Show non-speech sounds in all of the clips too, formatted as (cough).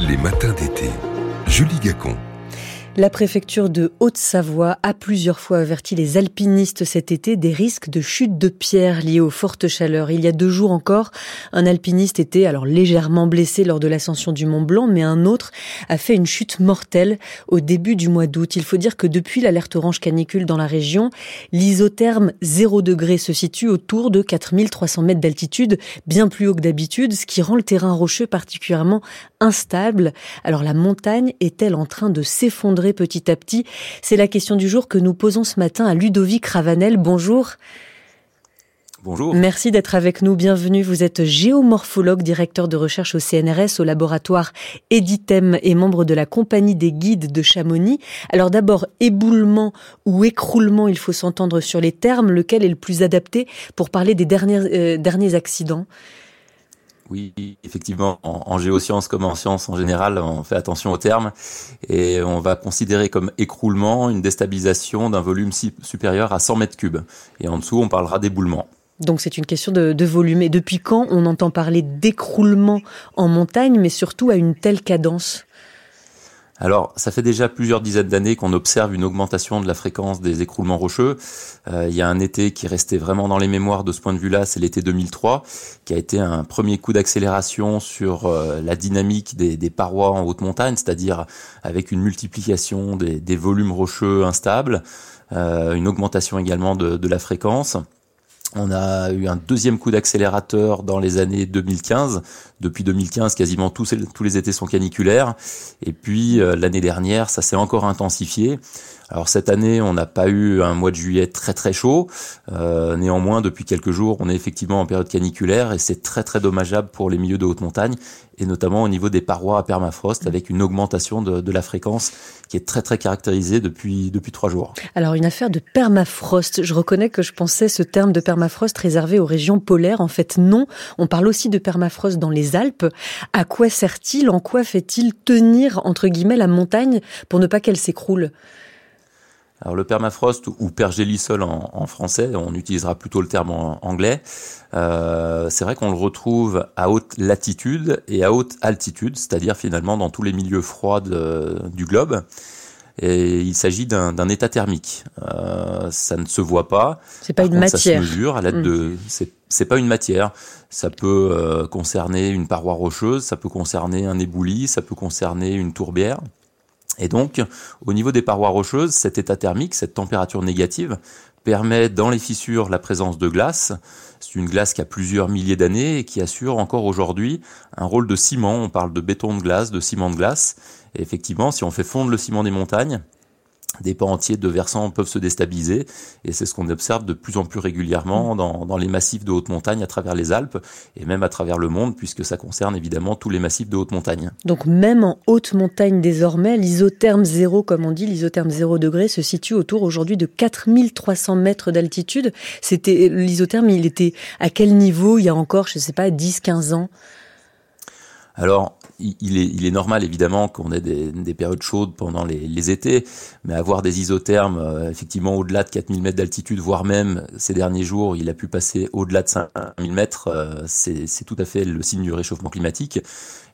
Les matins d'été. Julie Gacon. La préfecture de Haute-Savoie a plusieurs fois averti les alpinistes cet été des risques de chute de pierres liées aux fortes chaleurs. Il y a deux jours encore, un alpiniste était alors légèrement blessé lors de l'ascension du Mont Blanc, mais un autre a fait une chute mortelle au début du mois d'août. Il faut dire que depuis l'alerte orange canicule dans la région, l'isotherme 0 degré se situe autour de 4300 mètres d'altitude, bien plus haut que d'habitude, ce qui rend le terrain rocheux particulièrement instable. Alors la montagne est-elle en train de s'effondrer? Petit à petit C'est la question du jour que nous posons ce matin à Ludovic Ravanel. Bonjour. Bonjour. Merci d'être avec nous. Bienvenue. Vous êtes géomorphologue, directeur de recherche au CNRS, au laboratoire Editem et membre de la compagnie des guides de Chamonix. Alors d'abord, éboulement ou écroulement, il faut s'entendre sur les termes. Lequel est le plus adapté pour parler des derniers, euh, derniers accidents? Oui, effectivement, en, géosciences comme en sciences en général, on fait attention aux termes et on va considérer comme écroulement une déstabilisation d'un volume supérieur à 100 mètres cubes. Et en dessous, on parlera d'éboulement. Donc c'est une question de, de, volume. Et depuis quand on entend parler d'écroulement en montagne, mais surtout à une telle cadence? Alors, ça fait déjà plusieurs dizaines d'années qu'on observe une augmentation de la fréquence des écroulements rocheux. Euh, il y a un été qui restait vraiment dans les mémoires de ce point de vue-là, c'est l'été 2003, qui a été un premier coup d'accélération sur euh, la dynamique des, parois en haute montagne, c'est-à-dire avec une multiplication des, volumes rocheux instables, euh, une augmentation également de, de la fréquence. On a eu un deuxième coup d'accélérateur dans les années 2015. Depuis 2015, quasiment tous, les étés sont caniculaires. Et puis euh, l'année dernière, ça s'est encore intensifié. Alors cette année, on n'a pas eu un mois de juillet très très chaud. Euh, néanmoins, depuis quelques jours, on est effectivement en période caniculaire et c'est très très dommageable pour les milieux de haute montagne et notamment au niveau des parois à permafrost avec une augmentation de, de la fréquence qui est très très caractérisée depuis depuis trois jours. Alors une affaire de permafrost. Je reconnais que je pensais ce terme de permafrost réservé aux régions polaires. En fait, non. On parle aussi de permafrost dans les Alpes. À quoi sert-il? En quoi fait-il tenir entre guillemets la montagne pour ne pas qu'elle s'écroule? Alors le permafrost ou pergélisol en, en, français, on utilisera plutôt le terme en anglais. Euh, c'est vrai qu'on le retrouve à haute latitude et à haute altitude, c'est-à-dire finalement dans tous les milieux froids du globe. Et il s'agit d'un état thermique. Euh, ça ne se voit pas. C'est pas une matière. Ça se mesure à l'aide de. Mm. C'est pas une matière. Ça peut euh, concerner une paroi rocheuse, ça peut concerner un éboulis, ça peut concerner une tourbière. Et donc, au niveau des parois rocheuses, cet état thermique, cette température négative, permet dans les fissures la présence de glace. C'est une glace qui a plusieurs milliers d'années et qui assure encore aujourd'hui un rôle de ciment. On parle de béton de glace, de ciment de glace. Et effectivement, si on fait fondre le ciment des montagnes, des pans entiers de versants peuvent se déstabiliser et c'est ce qu'on observe de plus en plus régulièrement mm. dans, dans, les massifs de haute montagne à travers les Alpes et même à travers le monde puisque ça concerne évidemment tous les massifs de haute montagne. Donc même en haute montagne désormais, l'isotherme zéro comme on dit, l'isotherme zéro degré se situe autour aujourd'hui de 4300 mètres d'altitude. C'était l'isotherme, il était à quel niveau il y a encore, je sais pas, 10, 15 ans? Alors, il est, il est, normal évidemment qu'on ait des, des, périodes chaudes pendant les, les, étés, mais avoir des isothermes euh, effectivement au-delà de 4000 mètres d'altitude, voire même ces derniers jours, il a pu passer au-delà de 5000 mètres, euh, c'est tout à fait le signe du réchauffement climatique.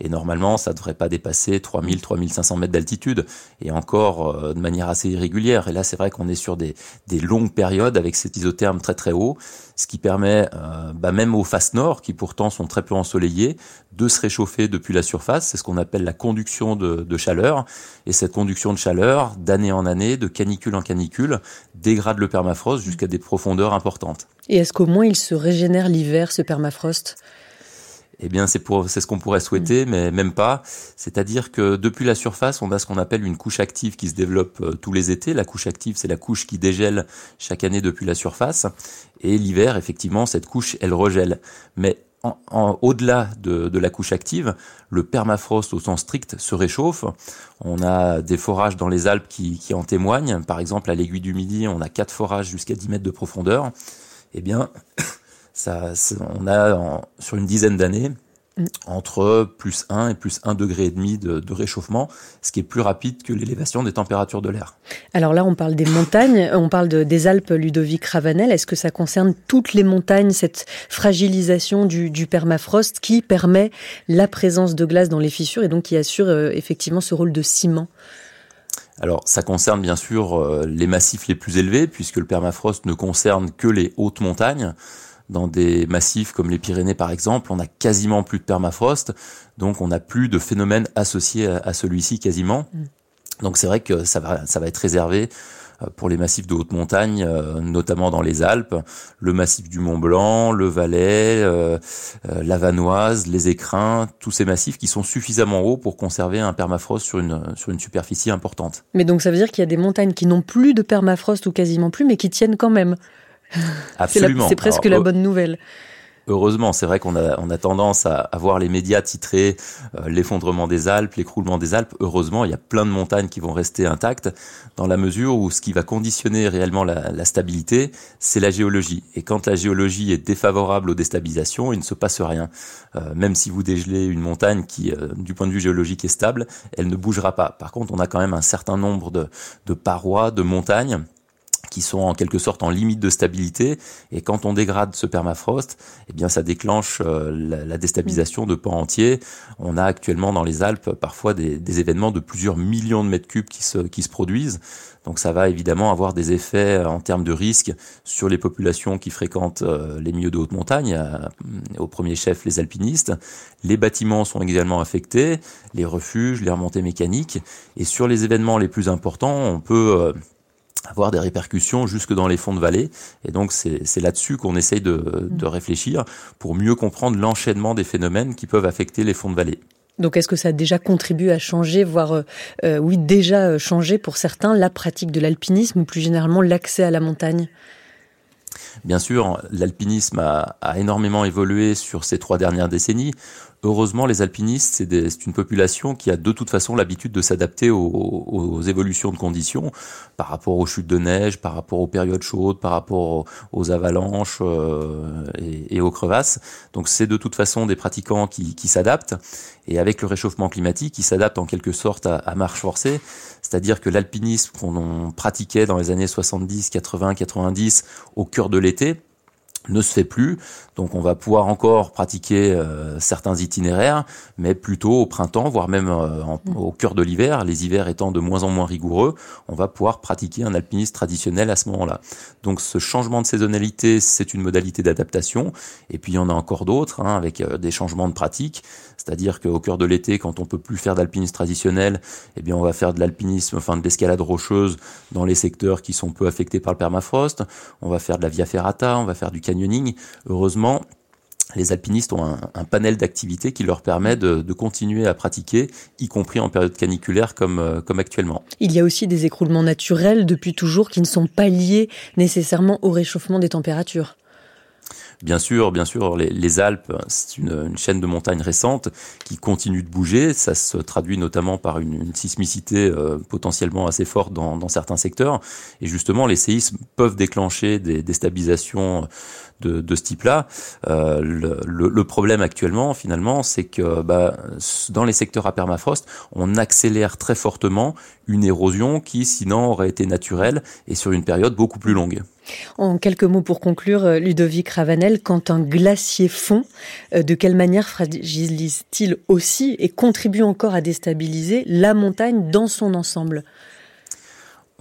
Et normalement, ça ne devrait pas dépasser 3000, 3500 mètres d'altitude, et encore euh, de manière assez irrégulière. Et là, c'est vrai qu'on est sur des, des, longues périodes avec cet isotherme très très haut, ce qui permet, bah, même aux faces nord, qui pourtant sont très peu ensoleillées, de se réchauffer depuis la surface. C'est ce qu'on appelle la conduction de, chaleur. Et cette conduction de chaleur, d'année en année, de canicule en canicule, dégrade le permafrost jusqu'à des profondeurs importantes. Et est-ce qu'au moins il se régénère l'hiver, ce permafrost? Eh bien, c'est pour, c'est ce qu'on pourrait souhaiter, mm. mais même pas. C'est-à-dire que depuis la surface, on a ce qu'on appelle une couche active qui se développe euh, tous les étés. La couche active, c'est la couche qui dégèle chaque année depuis la surface. Et l'hiver, effectivement, cette couche, elle regèle. Mais au-delà de, la couche active, le permafrost au sens strict se réchauffe. On a des forages dans les Alpes qui, en témoignent. Par exemple, à l'aiguille du Midi, on a quatre forages jusqu'à 10 mètres de profondeur. Eh bien, (coughs) ça, on a sur une dizaine d'années mm. entre plus 1 et plus 1 degré et demi de, de réchauffement, ce qui est plus rapide que l'élévation des températures de l'air. Alors là, on parle des montagnes, on parle de, des Alpes Ludovic Ravanel. Est-ce que ça concerne toutes les montagnes, cette fragilisation du, du, permafrost qui permet la présence de glace dans les fissures et donc qui assure euh, effectivement ce rôle de ciment? Alors, ça concerne bien sûr euh, les massifs les plus élevés, puisque le permafrost ne concerne que les hautes montagnes. Dans des massifs comme les Pyrénées par exemple, on a quasiment plus de permafrost, donc on n'a plus de phénomène associé à, celui-ci quasiment. Mm. Donc c'est vrai que ça va, ça va être réservé euh, pour les massifs de haute montagne, euh, notamment dans les Alpes, le massif du Mont Blanc, le Valais, euh, la Vanoise, les Écrins, tous ces massifs qui sont suffisamment hauts pour conserver un permafrost sur une, sur une superficie importante. Mais donc ça veut dire qu'il y a des montagnes qui n'ont plus de permafrost ou quasiment plus, mais qui tiennent quand même. Absolument. C'est presque la bonne nouvelle. Heureusement, c'est vrai qu'on a, on a tendance à, voir les médias titrer euh, l'effondrement des Alpes, l'écroulement des Alpes. Heureusement, il y a plein de montagnes qui vont rester intactes dans la mesure où ce qui va conditionner réellement la, stabilité, c'est la géologie. Et quand la géologie est défavorable aux déstabilisations, il ne se passe rien. Euh, même si vous dégelez une montagne qui, euh, du point de vue géologique, est stable, elle ne bougera pas. Par contre, on a quand même un certain nombre de, de parois, de montagnes qui sont en quelque sorte en limite de stabilité. Et quand on dégrade ce permafrost, eh bien, ça déclenche euh, la, déstabilisation de pans entiers. On a actuellement dans les Alpes parfois des, des, événements de plusieurs millions de mètres cubes qui se, qui se produisent. Donc ça va évidemment avoir des effets euh, en termes de risque sur les populations qui fréquentent euh, les milieux de haute montagne, au premier chef les alpinistes. Les bâtiments sont également affectés, les refuges, les remontées mécaniques. Et sur les événements les plus importants, on peut avoir des répercussions jusque dans les fonds de vallée. Et donc c'est là-dessus qu'on essaye de, de, réfléchir pour mieux comprendre l'enchaînement des phénomènes qui peuvent affecter les fonds de vallée. Donc est-ce que ça a déjà contribué à changer, voire euh, euh oui déjà euh, changé pour certains la pratique de l'alpinisme ou plus généralement l'accès à la montagne? Bien sûr, l'alpinisme a, a, énormément évolué sur ces trois dernières décennies. Heureusement, les alpinistes, c'est une population qui a de toute façon l'habitude de s'adapter aux, aux, évolutions de conditions par rapport aux chutes de neige, par rapport aux périodes chaudes, par rapport aux, avalanches euh, et, et, aux crevasses. Donc c'est de toute façon des pratiquants qui, qui s'adaptent. Et avec le réchauffement climatique, ils s'adaptent en quelque sorte à, à marche forcée. C'est-à-dire que l'alpinisme qu'on pratiquait dans les années 70, 80, 90 au cœur de l'été, ne se fait plus. Donc on va pouvoir encore pratiquer euh, certains itinéraires, mais plutôt au printemps, voire même euh, mm. au cœur de l'hiver, les hivers étant de moins en moins rigoureux, on va pouvoir pratiquer un alpinisme traditionnel à ce moment-là. Donc ce changement de saisonnalité, c'est une modalité d'adaptation. Et puis il y en a encore d'autres, hein, avec euh, des changements de pratique. C'est-à-dire qu'au cœur de l'été, quand on peut plus faire d'alpinisme traditionnel, eh bien on va faire de l'alpinisme, enfin de l'escalade rocheuse dans les secteurs qui sont peu affectés par le permafrost. On va faire de la via ferrata, on va faire du Heureusement, les alpinistes ont un, panel d'activités qui leur permet de, continuer à pratiquer, y compris en période caniculaire euh, comme actuellement. Il y a aussi des écroulements naturels depuis toujours qui ne sont pas liés nécessairement au réchauffement des températures. Bien sûr, bien sûr, les, Alpes, c'est une, chaîne de montagnes récente qui continue de bouger. Ça se traduit notamment par une, sismicité euh, potentiellement assez forte dans, certains secteurs. Et justement, les séismes peuvent déclencher des déstabilisations de, ce type-là. Euh, le, le, problème actuellement, finalement, c'est que bah, dans les secteurs à permafrost, on accélère très fortement une érosion qui, sinon, aurait été naturelle et sur une période beaucoup plus longue. En quelques mots pour conclure, euh, Ludovic Ravanel, quand un glacier fond, euh, de quelle manière fragilise-t-il aussi et contribue encore à déstabiliser la montagne dans son ensemble?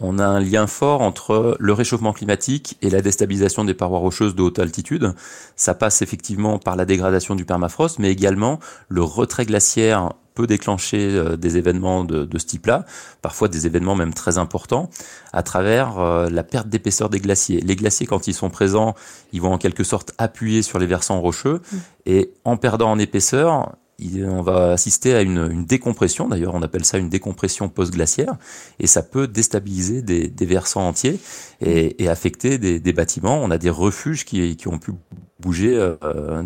On a un lien fort entre le réchauffement climatique et la déstabilisation des parois rocheuses de haute altitude. Ça passe effectivement par la dégradation du permafrost, mais également le retrait glaciaire peut déclencher euh, des événements de, ce type-là, parfois des événements même très importants, à travers euh, la perte d'épaisseur des glaciers. Les glaciers, quand ils sont présents, ils vont en quelque sorte appuyer sur les versants rocheux, mmh. et en perdant en épaisseur, on va assister à une, décompression, d'ailleurs on appelle ça une décompression post-glaciaire, et ça peut déstabiliser des, versants entiers et, affecter des, bâtiments. On a des refuges qui, ont pu bouger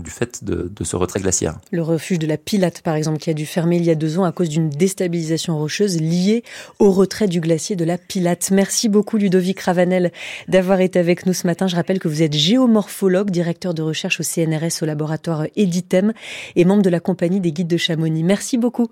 du fait de, de, ce retrait glaciaire. Le refuge de la Pilate, par exemple, qui a dû fermer il y a deux ans à cause d'une déstabilisation rocheuse liée au retrait du glacier de la Pilate. Merci beaucoup Ludovic Ravanel d'avoir été avec nous ce matin. Je rappelle que vous êtes géomorphologue, directeur de recherche au CNRS au laboratoire Editem et membre de la compagnie des guides de Chamonix. Merci beaucoup.